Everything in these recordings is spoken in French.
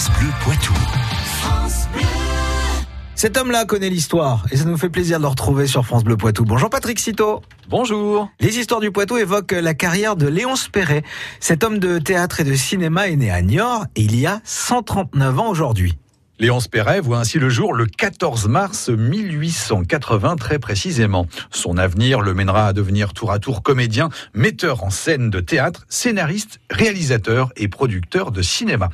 France Bleu Poitou. Cet homme-là connaît l'histoire et ça nous fait plaisir de le retrouver sur France Bleu Poitou. Bonjour Patrick Citeau. Bonjour. Les histoires du Poitou évoquent la carrière de Léonce Perret. Cet homme de théâtre et de cinéma est né à Niort et il y a 139 ans aujourd'hui. Léonce Perret voit ainsi le jour le 14 mars 1880 très précisément. Son avenir le mènera à devenir tour à tour comédien, metteur en scène de théâtre, scénariste, réalisateur et producteur de cinéma.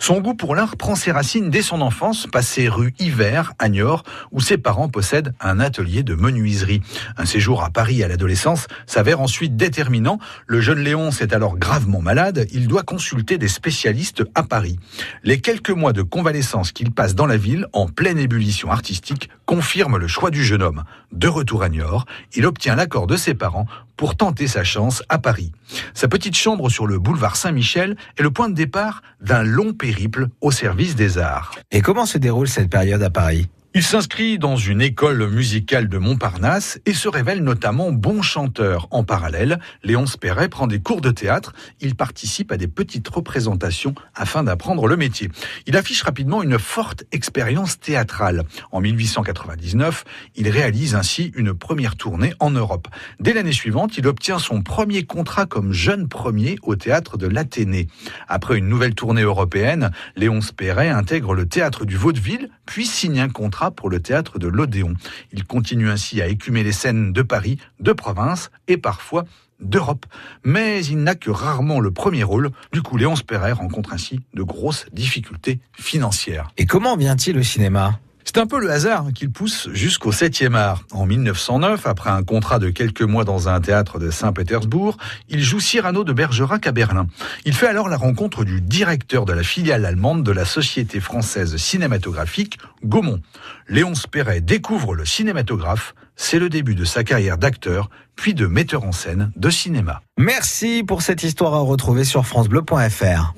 Son goût pour l'art prend ses racines dès son enfance, passé rue Hiver à Niort, où ses parents possèdent un atelier de menuiserie. Un séjour à Paris à l'adolescence s'avère ensuite déterminant. Le jeune Léonce est alors gravement malade. Il doit consulter des spécialistes à Paris. Les quelques mois de convalescence qu'il passe dans la ville, en pleine ébullition artistique, confirme le choix du jeune homme. De retour à Niort, il obtient l'accord de ses parents pour tenter sa chance à Paris. Sa petite chambre sur le boulevard Saint-Michel est le point de départ d'un long périple au service des arts. Et comment se déroule cette période à Paris? Il s'inscrit dans une école musicale de Montparnasse et se révèle notamment bon chanteur. En parallèle, Léonce Perret prend des cours de théâtre. Il participe à des petites représentations afin d'apprendre le métier. Il affiche rapidement une forte expérience théâtrale. En 1899, il réalise ainsi une première tournée en Europe. Dès l'année suivante, il obtient son premier contrat comme jeune premier au théâtre de l'Athénée. Après une nouvelle tournée européenne, Léonce Perret intègre le théâtre du Vaudeville, puis signe un contrat pour le théâtre de l'Odéon. Il continue ainsi à écumer les scènes de Paris, de province et parfois d'Europe. Mais il n'a que rarement le premier rôle. Du coup, Léonce Perret rencontre ainsi de grosses difficultés financières. Et comment vient-il au cinéma? C'est un peu le hasard qu'il pousse jusqu'au 7e art. En 1909, après un contrat de quelques mois dans un théâtre de Saint-Pétersbourg, il joue Cyrano de Bergerac à Berlin. Il fait alors la rencontre du directeur de la filiale allemande de la Société française cinématographique, Gaumont. Léonce Perret découvre le cinématographe. C'est le début de sa carrière d'acteur, puis de metteur en scène de cinéma. Merci pour cette histoire à retrouver sur francebleu.fr.